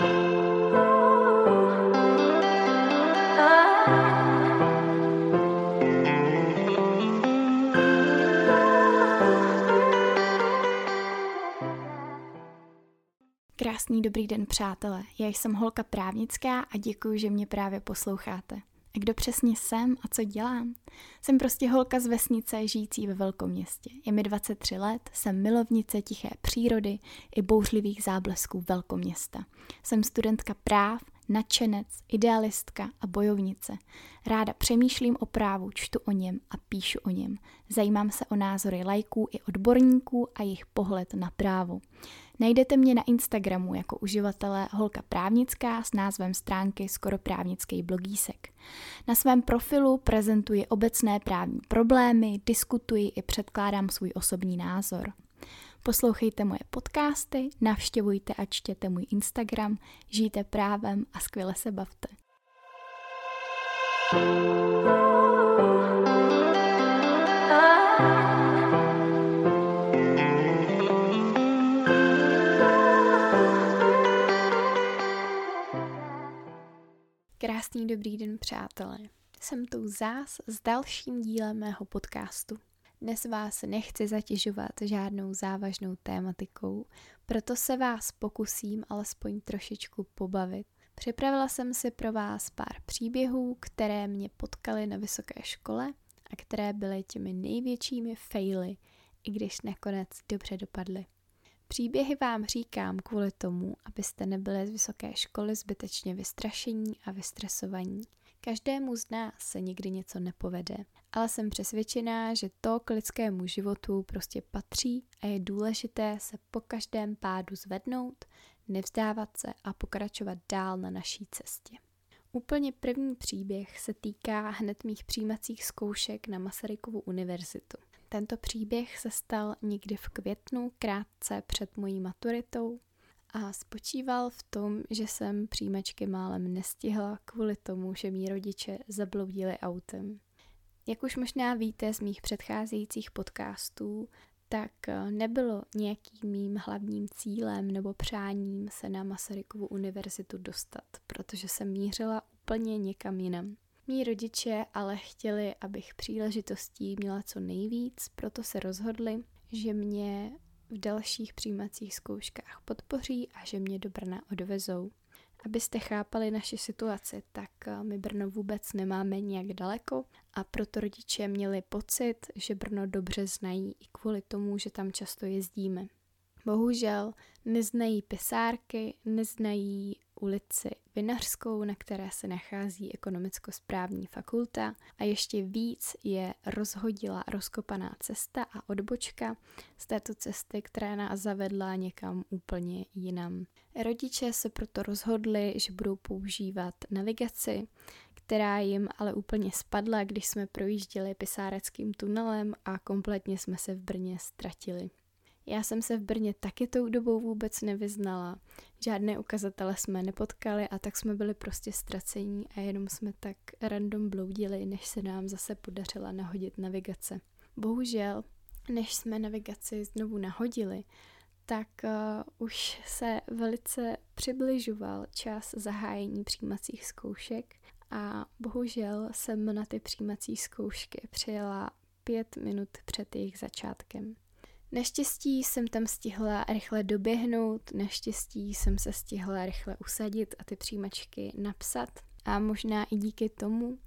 Krásný dobrý den, přátelé. Já jsem holka právnická a děkuji, že mě právě posloucháte. A kdo přesně jsem a co dělám? Jsem prostě holka z vesnice žijící ve velkom městě. Je mi 23 let, jsem milovnice tiché přírody i bouřlivých záblesků velkoměsta. Jsem studentka práv, nadšenec, idealistka a bojovnice. Ráda přemýšlím o právu, čtu o něm a píšu o něm. Zajímám se o názory lajků i odborníků a jejich pohled na právo. Najdete mě na Instagramu jako uživatele Holka Právnická s názvem stránky Skoro právnický blogísek. Na svém profilu prezentuji obecné právní problémy, diskutuji i předkládám svůj osobní názor. Poslouchejte moje podcasty, navštěvujte a čtěte můj Instagram, žijte právem a skvěle se bavte. Krásný dobrý den, přátelé. Jsem tu zás s dalším dílem mého podcastu. Dnes vás nechci zatěžovat žádnou závažnou tématikou, proto se vás pokusím alespoň trošičku pobavit. Připravila jsem si pro vás pár příběhů, které mě potkaly na vysoké škole a které byly těmi největšími faily, i když nakonec dobře dopadly. Příběhy vám říkám kvůli tomu, abyste nebyli z vysoké školy zbytečně vystrašení a vystresovaní. Každému z nás se nikdy něco nepovede, ale jsem přesvědčená, že to k lidskému životu prostě patří a je důležité se po každém pádu zvednout, nevzdávat se a pokračovat dál na naší cestě. Úplně první příběh se týká hned mých přijímacích zkoušek na Masarykovu univerzitu. Tento příběh se stal někdy v květnu, krátce před mojí maturitou a spočíval v tom, že jsem přijímačky málem nestihla kvůli tomu, že mý rodiče zabloudili autem. Jak už možná víte z mých předcházejících podcastů, tak nebylo nějakým mým hlavním cílem nebo přáním se na Masarykovu univerzitu dostat, protože jsem mířila úplně někam jinam. Mí rodiče ale chtěli, abych příležitostí měla co nejvíc, proto se rozhodli, že mě v dalších přijímacích zkouškách podpoří a že mě do Brna odvezou. Abyste chápali naši situaci, tak eh, my Brno vůbec nemáme nějak daleko a proto rodiče měli pocit, že Brno dobře znají i kvůli tomu, že tam často jezdíme. Bohužel neznají pisárky, neznají ulici Vinařskou, na které se nachází ekonomicko-správní fakulta a ještě víc je rozhodila rozkopaná cesta a odbočka z této cesty, která nás zavedla někam úplně jinam. Rodiče se proto rozhodli, že budou používat navigaci, která jim ale úplně spadla, když jsme projížděli pisáreckým tunelem a kompletně jsme se v Brně ztratili. Já jsem se v Brně taky tou dobou vůbec nevyznala. Žádné ukazatele jsme nepotkali a tak jsme byli prostě ztracení a jenom jsme tak random bloudili, než se nám zase podařila nahodit navigace. Bohužel, než jsme navigaci znovu nahodili, tak uh, už se velice přibližoval čas zahájení přijímacích zkoušek a bohužel jsem na ty přijímací zkoušky přijela pět minut před jejich začátkem. Naštěstí jsem tam stihla rychle doběhnout, naštěstí jsem se stihla rychle usadit a ty přijímačky napsat. A možná i díky tomu,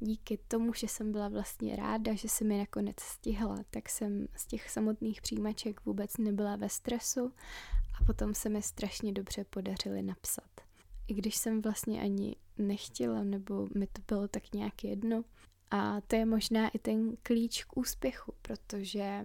díky tomu, že jsem byla vlastně ráda, že se mi nakonec stihla, tak jsem z těch samotných přijímaček vůbec nebyla ve stresu a potom se mi strašně dobře podařily napsat. I když jsem vlastně ani nechtěla, nebo mi to bylo tak nějak jedno. A to je možná i ten klíč k úspěchu, protože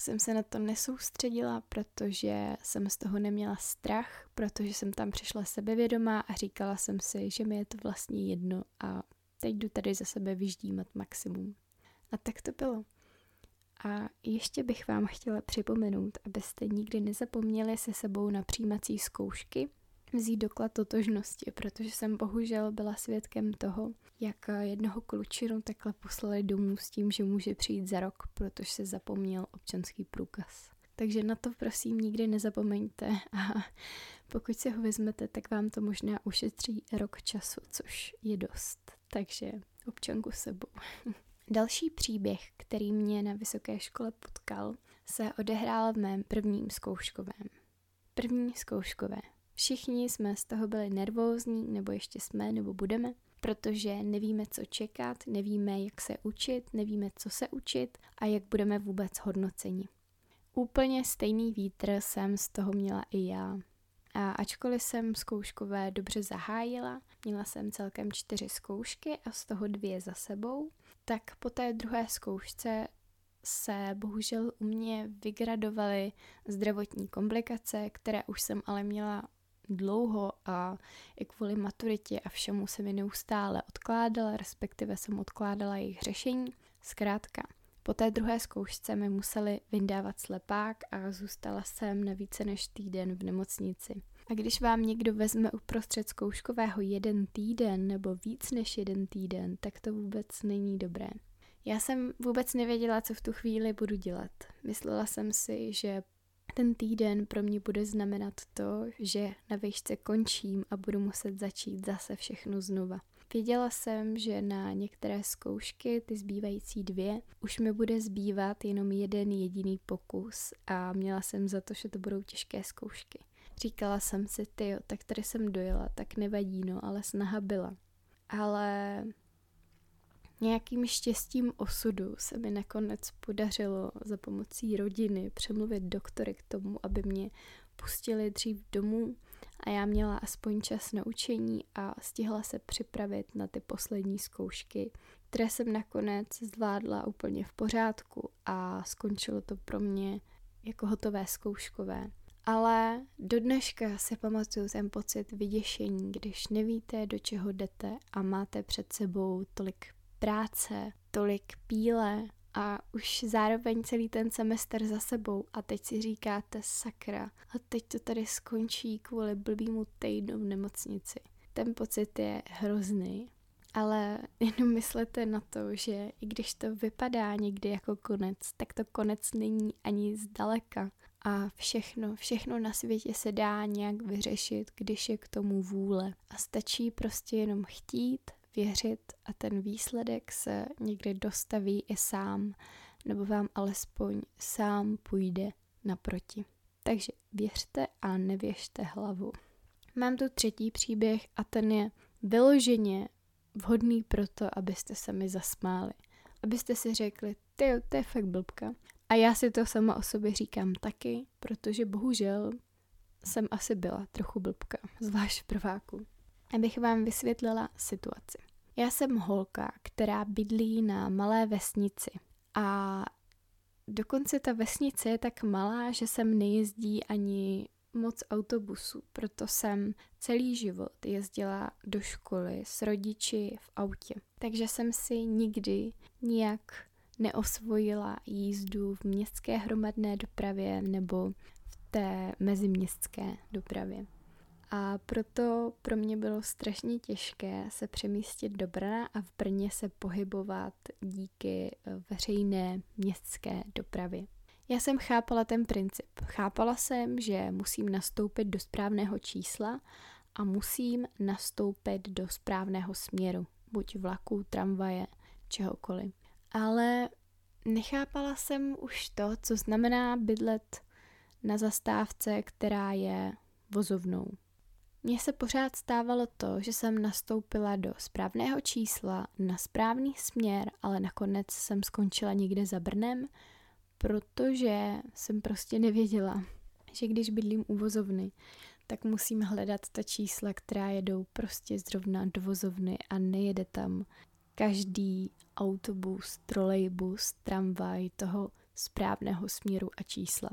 jsem se na to nesoustředila, protože jsem z toho neměla strach, protože jsem tam přišla sebevědomá a říkala jsem si, že mi je to vlastně jedno a teď jdu tady za sebe vyždímat maximum. A tak to bylo. A ještě bych vám chtěla připomenout, abyste nikdy nezapomněli se sebou na přijímací zkoušky, vzít doklad totožnosti, protože jsem bohužel byla svědkem toho, jak jednoho klučinu takhle poslali domů s tím, že může přijít za rok, protože se zapomněl občanský průkaz. Takže na to prosím nikdy nezapomeňte a pokud si ho vezmete, tak vám to možná ušetří rok času, což je dost. Takže občanku sebou. Další příběh, který mě na vysoké škole potkal, se odehrál v mém prvním zkouškovém. První zkouškové. Všichni jsme z toho byli nervózní, nebo ještě jsme, nebo budeme, protože nevíme, co čekat, nevíme, jak se učit, nevíme, co se učit a jak budeme vůbec hodnoceni. Úplně stejný vítr jsem z toho měla i já. A ačkoliv jsem zkouškové dobře zahájila, měla jsem celkem čtyři zkoušky a z toho dvě za sebou, tak po té druhé zkoušce se bohužel u mě vygradovaly zdravotní komplikace, které už jsem ale měla dlouho a i kvůli maturitě a všemu se mi neustále odkládala, respektive jsem odkládala jejich řešení. Zkrátka, po té druhé zkoušce mi museli vyndávat slepák a zůstala jsem na více než týden v nemocnici. A když vám někdo vezme uprostřed zkouškového jeden týden nebo víc než jeden týden, tak to vůbec není dobré. Já jsem vůbec nevěděla, co v tu chvíli budu dělat. Myslela jsem si, že ten týden pro mě bude znamenat to, že na výšce končím a budu muset začít zase všechno znova. Věděla jsem, že na některé zkoušky, ty zbývající dvě, už mi bude zbývat jenom jeden jediný pokus a měla jsem za to, že to budou těžké zkoušky. Říkala jsem si, ty, tak tady jsem dojela, tak nevadí, no, ale snaha byla. Ale nějakým štěstím osudu se mi nakonec podařilo za pomocí rodiny přemluvit doktory k tomu, aby mě pustili dřív domů a já měla aspoň čas na učení a stihla se připravit na ty poslední zkoušky, které jsem nakonec zvládla úplně v pořádku a skončilo to pro mě jako hotové zkouškové. Ale do dneška si pamatuju ten pocit vyděšení, když nevíte, do čeho jdete a máte před sebou tolik práce, tolik píle a už zároveň celý ten semestr za sebou a teď si říkáte sakra a teď to tady skončí kvůli blbýmu týdnu v nemocnici. Ten pocit je hrozný, ale jenom myslete na to, že i když to vypadá někdy jako konec, tak to konec není ani zdaleka. A všechno, všechno na světě se dá nějak vyřešit, když je k tomu vůle. A stačí prostě jenom chtít, věřit a ten výsledek se někdy dostaví i sám, nebo vám alespoň sám půjde naproti. Takže věřte a nevěřte hlavu. Mám tu třetí příběh a ten je vyloženě vhodný pro to, abyste se mi zasmáli. Abyste si řekli, ty, to je fakt blbka. A já si to sama o sobě říkám taky, protože bohužel jsem asi byla trochu blbka, zvlášť v prváku. Abych vám vysvětlila situaci. Já jsem holka, která bydlí na malé vesnici a dokonce ta vesnice je tak malá, že sem nejezdí ani moc autobusů, proto jsem celý život jezdila do školy s rodiči v autě. Takže jsem si nikdy nijak neosvojila jízdu v městské hromadné dopravě nebo v té meziměstské dopravě. A proto pro mě bylo strašně těžké se přemístit do Brna a v Brně se pohybovat díky eh, veřejné městské dopravě. Já jsem chápala ten princip. Chápala jsem, že musím nastoupit do správného čísla a musím nastoupit do správného směru, buď vlaku, tramvaje, čehokoliv. Ale nechápala jsem už to, co znamená bydlet na zastávce, která je vozovnou. Mně se pořád stávalo to, že jsem nastoupila do správného čísla na správný směr, ale nakonec jsem skončila někde za Brnem, protože jsem prostě nevěděla, že když bydlím u vozovny, tak musím hledat ta čísla, která jedou prostě zrovna do vozovny a nejede tam každý autobus, trolejbus, tramvaj toho správného směru a čísla.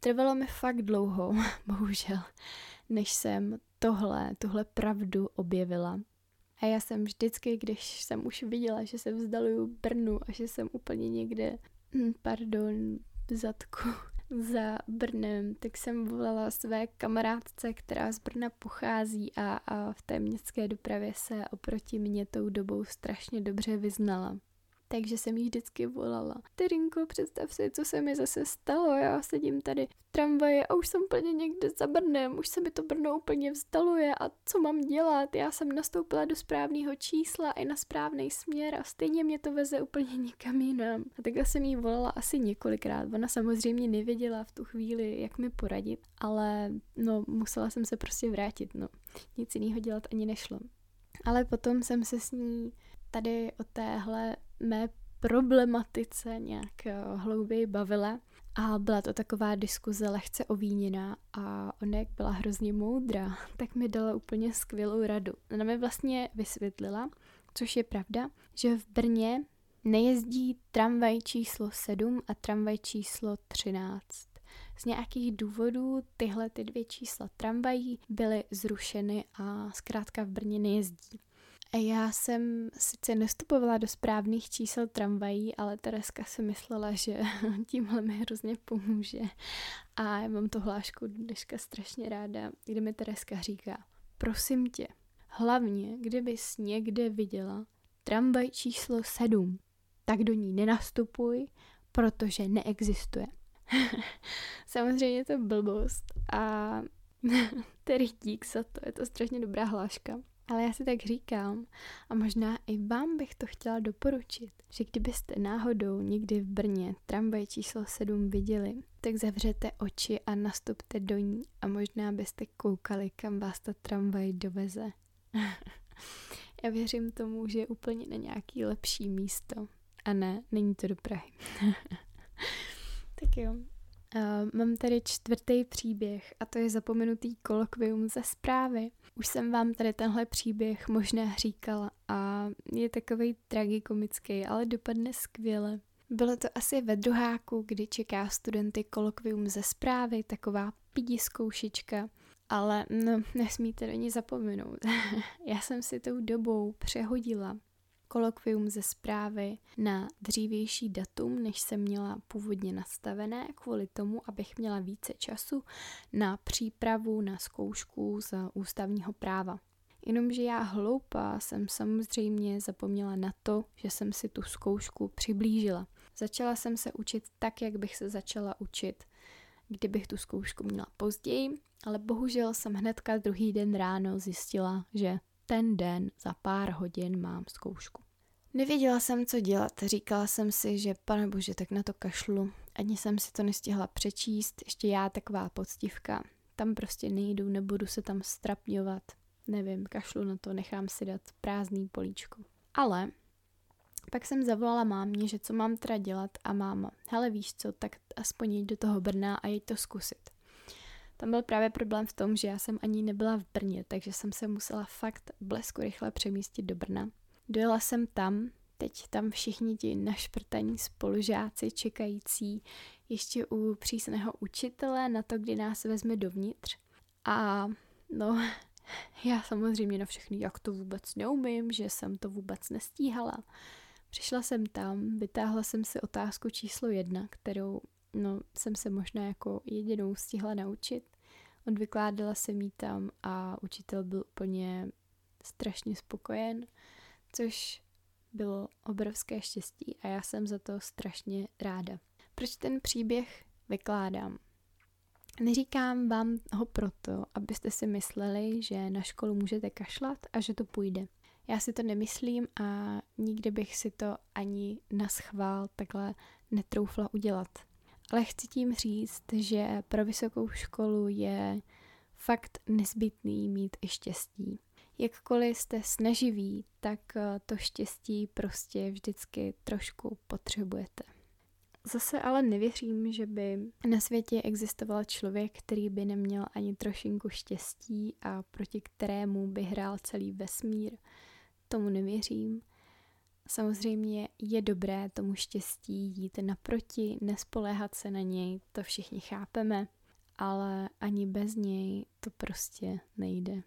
Trvalo mi fakt dlouho, bohužel, než jsem tohle, tuhle pravdu objevila. A já jsem vždycky, když jsem už viděla, že se vzdaluju Brnu a že jsem úplně někde, hm, pardon, v zadku za Brnem, tak jsem volala své kamarádce, která z Brna pochází a, a v té městské dopravě se oproti mě tou dobou strašně dobře vyznala. Takže jsem jí vždycky volala. Tyrinko, představ si, co se mi zase stalo, já sedím tady v tramvaji a už jsem úplně někde za Brnem, už se mi to Brno úplně vzdaluje a co mám dělat? Já jsem nastoupila do správného čísla i na správný směr a stejně mě to veze úplně někam jinam. A takhle jsem jí volala asi několikrát. Ona samozřejmě nevěděla v tu chvíli, jak mi poradit, ale no, musela jsem se prostě vrátit, no. Nic jiného dělat ani nešlo. Ale potom jsem se s ní tady o téhle mé problematice nějak eh, hlouběji bavila a byla to taková diskuze lehce ovíněná a ona jak byla hrozně moudrá, tak mi dala úplně skvělou radu. Ona mi vlastně vysvětlila, což je pravda, že v Brně nejezdí tramvaj číslo 7 a tramvaj číslo 13. Z nějakých důvodů tyhle ty dvě čísla tramvají byly zrušeny a zkrátka v Brně nejezdí. Já jsem sice nestupovala do správných čísel tramvají, ale Tereska si myslela, že tímhle mi hrozně pomůže. A já mám to hlášku dneška strašně ráda, kde mi Tereska říká, prosím tě, hlavně, kdybys někde viděla tramvaj číslo 7, tak do ní nenastupuj, protože neexistuje. Samozřejmě to blbost a tedy dík za to, je to strašně dobrá hláška. Ale já si tak říkám, a možná i vám bych to chtěla doporučit, že kdybyste náhodou někdy v Brně tramvaj číslo 7 viděli, tak zavřete oči a nastupte do ní a možná byste koukali, kam vás ta tramvaj doveze. já věřím tomu, že je úplně na nějaký lepší místo. A ne, není to do Prahy. tak jo, Uh, mám tady čtvrtý příběh a to je zapomenutý kolokvium ze zprávy. Už jsem vám tady tenhle příběh možná říkala a je takový tragikomický, ale dopadne skvěle. Bylo to asi ve druháku, kdy čeká studenty kolokvium ze zprávy, taková pidi zkoušička, ale no, nesmíte do ní zapomenout. Já jsem si tou dobou přehodila kolokvium ze zprávy na dřívější datum, než jsem měla původně nastavené, kvůli tomu, abych měla více času na přípravu na zkoušku z ústavního práva. Jenomže já hloupá jsem samozřejmě zapomněla na to, že jsem si tu zkoušku přiblížila. Začala jsem se učit tak, jak bych se začala učit, kdybych tu zkoušku měla později, ale bohužel jsem hnedka druhý den ráno zjistila, že ten den za pár hodin mám zkoušku. Nevěděla jsem, co dělat. Říkala jsem si, že pane bože, tak na to kašlu. Ani jsem si to nestihla přečíst, ještě já taková poctivka. Tam prostě nejdu, nebudu se tam strapňovat. Nevím, kašlu na to, nechám si dát prázdný políčko. Ale pak jsem zavolala mámě, že co mám teda dělat a máma, hele víš co, tak aspoň jít do toho Brna a jít to zkusit. Tam byl právě problém v tom, že já jsem ani nebyla v Brně, takže jsem se musela fakt blesku rychle přemístit do Brna. Dojela jsem tam, teď tam všichni ti našprtaní spolužáci čekající ještě u přísného učitele na to, kdy nás vezme dovnitř. A no, já samozřejmě na všechny, jak to vůbec neumím, že jsem to vůbec nestíhala. Přišla jsem tam, vytáhla jsem si otázku číslo jedna, kterou no, jsem se možná jako jedinou stihla naučit. Odvykládala jsem jí tam a učitel byl úplně strašně spokojen, což bylo obrovské štěstí a já jsem za to strašně ráda. Proč ten příběh vykládám? Neříkám vám ho proto, abyste si mysleli, že na školu můžete kašlat a že to půjde. Já si to nemyslím a nikdy bych si to ani na schvál takhle netroufla udělat. Ale chci tím říct, že pro vysokou školu je fakt nezbytný mít i štěstí. Jakkoliv jste snaživí, tak eh, to štěstí prostě vždycky trošku potřebujete. Zase ale nevěřím, že by na světě existoval člověk, který by neměl ani trošinku štěstí a proti kterému by hrál celý vesmír. Tomu nevěřím. Samozřejmě je dobré tomu štěstí jít naproti, nespoléhat se na něj, to všichni chápeme, ale ani bez něj to prostě nejde.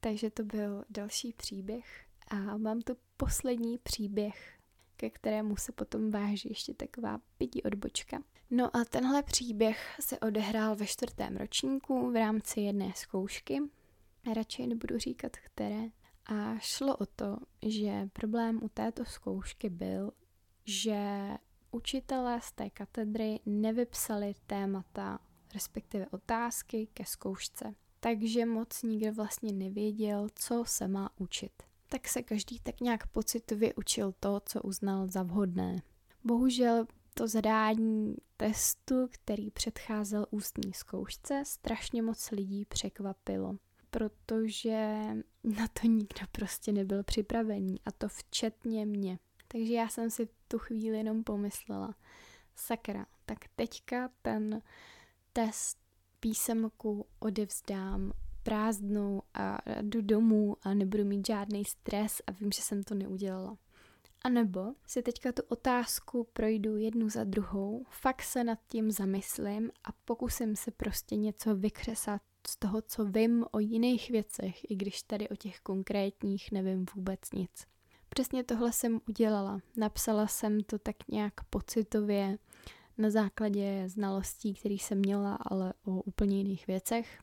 Takže to byl další příběh a mám tu poslední příběh, ke kterému se potom váží ještě taková pidi odbočka. No a tenhle příběh se odehrál ve čtvrtém ročníku v rámci jedné zkoušky. Radši nebudu říkat, které. A šlo o to, že problém u této zkoušky byl, že učitelé z té katedry nevypsali témata, respektive otázky ke zkoušce. Takže moc nikdo vlastně nevěděl, co se má učit. Tak se každý tak nějak pocitově učil to, co uznal za vhodné. Bohužel to zadání testu, který předcházel ústní zkoušce, strašně moc lidí překvapilo, protože na to nikdo prostě nebyl připravený a to včetně mě. Takže já jsem si tu chvíli jenom pomyslela, sakra, tak teďka ten test písemku odevzdám prázdnou a jdu domů a nebudu mít žádný stres a vím, že jsem to neudělala. A nebo si teďka tu otázku projdu jednu za druhou, fakt se nad tím zamyslím a pokusím se prostě něco vykřesat z toho, co vím o jiných věcech, i když tady o těch konkrétních nevím vůbec nic. Přesně tohle jsem udělala. Napsala jsem to tak nějak pocitově na základě znalostí, které jsem měla, ale o úplně jiných věcech.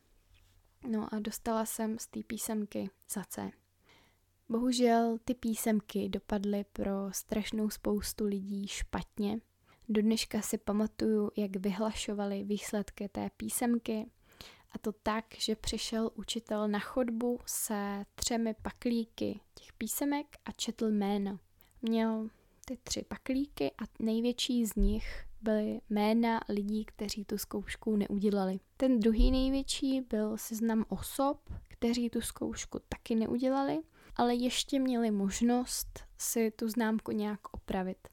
No a dostala jsem z té písemky za C. Bohužel ty písemky dopadly pro strašnou spoustu lidí špatně. Do dneška si pamatuju, jak vyhlašovali výsledky té písemky a to tak, že přišel učitel na chodbu se třemi paklíky těch písemek a četl jména. Měl ty tři paklíky a největší z nich byly jména lidí, kteří tu zkoušku neudělali. Ten druhý největší byl seznam osob, kteří tu zkoušku taky neudělali ale ještě měli možnost si tu známku nějak opravit.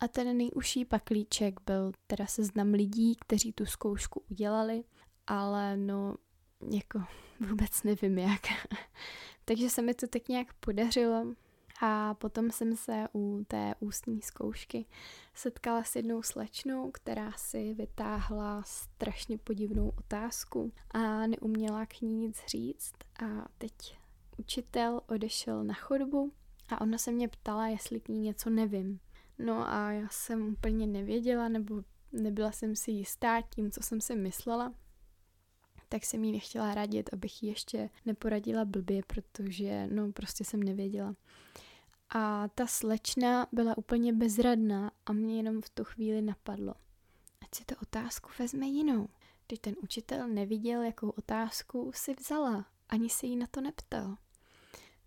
A ten nejužší paklíček byl teda seznam lidí, kteří tu zkoušku udělali, ale no, jako vůbec nevím jak. Takže se mi to tak nějak podařilo a potom jsem se u té ústní zkoušky setkala s jednou slečnou, která si vytáhla strašně podivnou otázku a neuměla k ní nic říct a teď učitel odešel na chodbu a ona se mě ptala, jestli k ní něco nevím. No a já jsem úplně nevěděla, nebo nebyla jsem si jistá tím, co jsem si myslela, tak jsem jí nechtěla radit, abych jí ještě neporadila blbě, protože no prostě jsem nevěděla. A ta slečna byla úplně bezradná a mě jenom v tu chvíli napadlo. Ať si to otázku vezme jinou. Když ten učitel neviděl, jakou otázku si vzala, ani se jí na to neptal.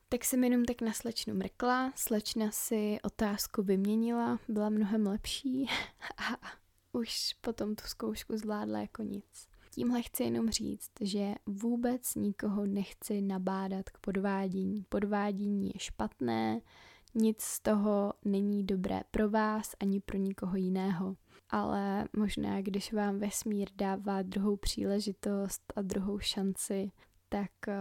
Tak jsem jenom tak na slečnu mrkla, slečna si otázku vyměnila, byla mnohem lepší a už potom tu zkoušku zvládla jako nic. Tímhle chci jenom říct, že vůbec nikoho nechci nabádat k podvádění. Podvádění je špatné, nic z toho není dobré pro vás ani pro nikoho jiného. Ale možná, když vám vesmír dává druhou příležitost a druhou šanci, tak eh,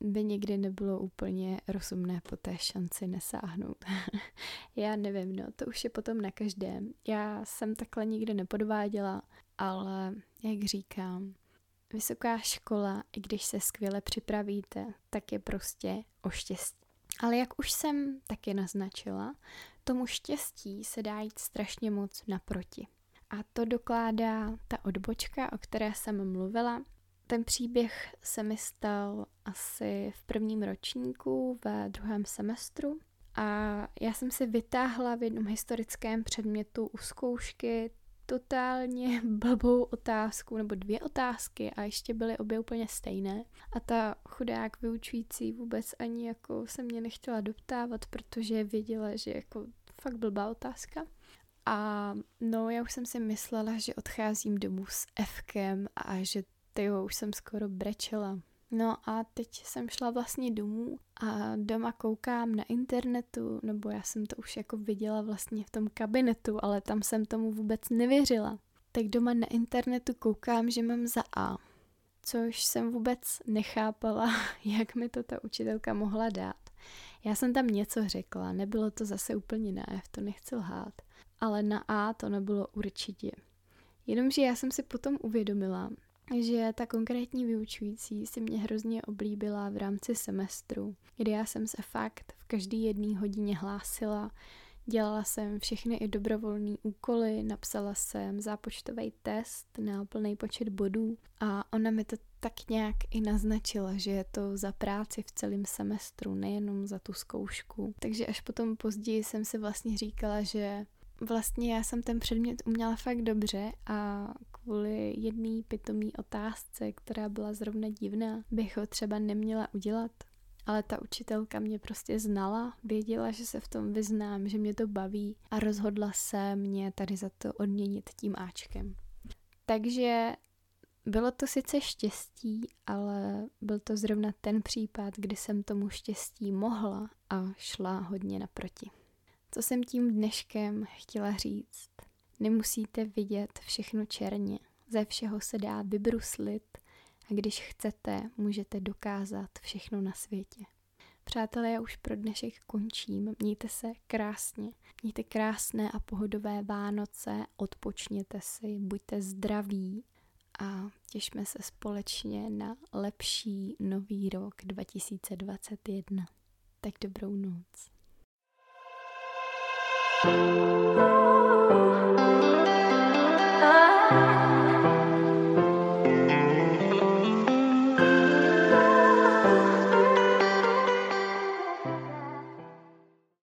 by někdy nebylo úplně rozumné po té šanci nesáhnout. Já nevím, no, to už je potom na každém. Já jsem takhle nikdy nepodváděla, ale jak říkám, vysoká škola, i když se skvěle připravíte, tak je prostě o štěstí. Ale jak už jsem taky naznačila, tomu štěstí se dá jít strašně moc naproti. A to dokládá ta odbočka, o které jsem mluvila, ten příběh se mi stal asi v prvním ročníku ve druhém semestru a já jsem si vytáhla v jednom historickém předmětu u zkoušky totálně blbou otázku, nebo dvě otázky a ještě byly obě úplně stejné. A ta chudák vyučující vůbec ani jako se mě nechtěla doptávat, protože věděla, že jako fakt blbá otázka. A no, já už jsem si myslela, že odcházím domů s Fkem a že ty už jsem skoro brečela. No a teď jsem šla vlastně domů a doma koukám na internetu, nebo já jsem to už jako viděla vlastně v tom kabinetu, ale tam jsem tomu vůbec nevěřila. Tak doma na internetu koukám, že mám za A, což jsem vůbec nechápala, jak mi to ta učitelka mohla dát. Já jsem tam něco řekla, nebylo to zase úplně na F, to nechci lhát, ale na A to nebylo určitě. Jenomže já jsem si potom uvědomila, že ta konkrétní vyučující si mě hrozně oblíbila v rámci semestru, kdy já jsem se fakt v každý jedné hodině hlásila, dělala jsem všechny i dobrovolné úkoly, napsala jsem zápočtový test na plný počet bodů a ona mi to tak nějak i naznačila, že je to za práci v celém semestru, nejenom za tu zkoušku. Takže až potom později jsem si vlastně říkala, že vlastně já jsem ten předmět uměla fakt dobře a kvůli jedné pitomý otázce, která byla zrovna divná, bych ho třeba neměla udělat. Ale ta učitelka mě prostě znala, věděla, že se v tom vyznám, že mě to baví a rozhodla se mě tady za to odměnit tím Ačkem. Takže bylo to sice štěstí, ale byl to zrovna ten případ, kdy jsem tomu štěstí mohla a šla hodně naproti. Co jsem tím dneškem chtěla říct? Nemusíte vidět všechno černě. Ze všeho se dá vybruslit a když chcete, můžete dokázat všechno na světě. Přátelé, já už pro dnešek končím. Mějte se krásně. Mějte krásné a pohodové Vánoce, odpočněte si, buďte zdraví a těšme se společně na lepší nový rok 2021. Tak dobrou noc. Ah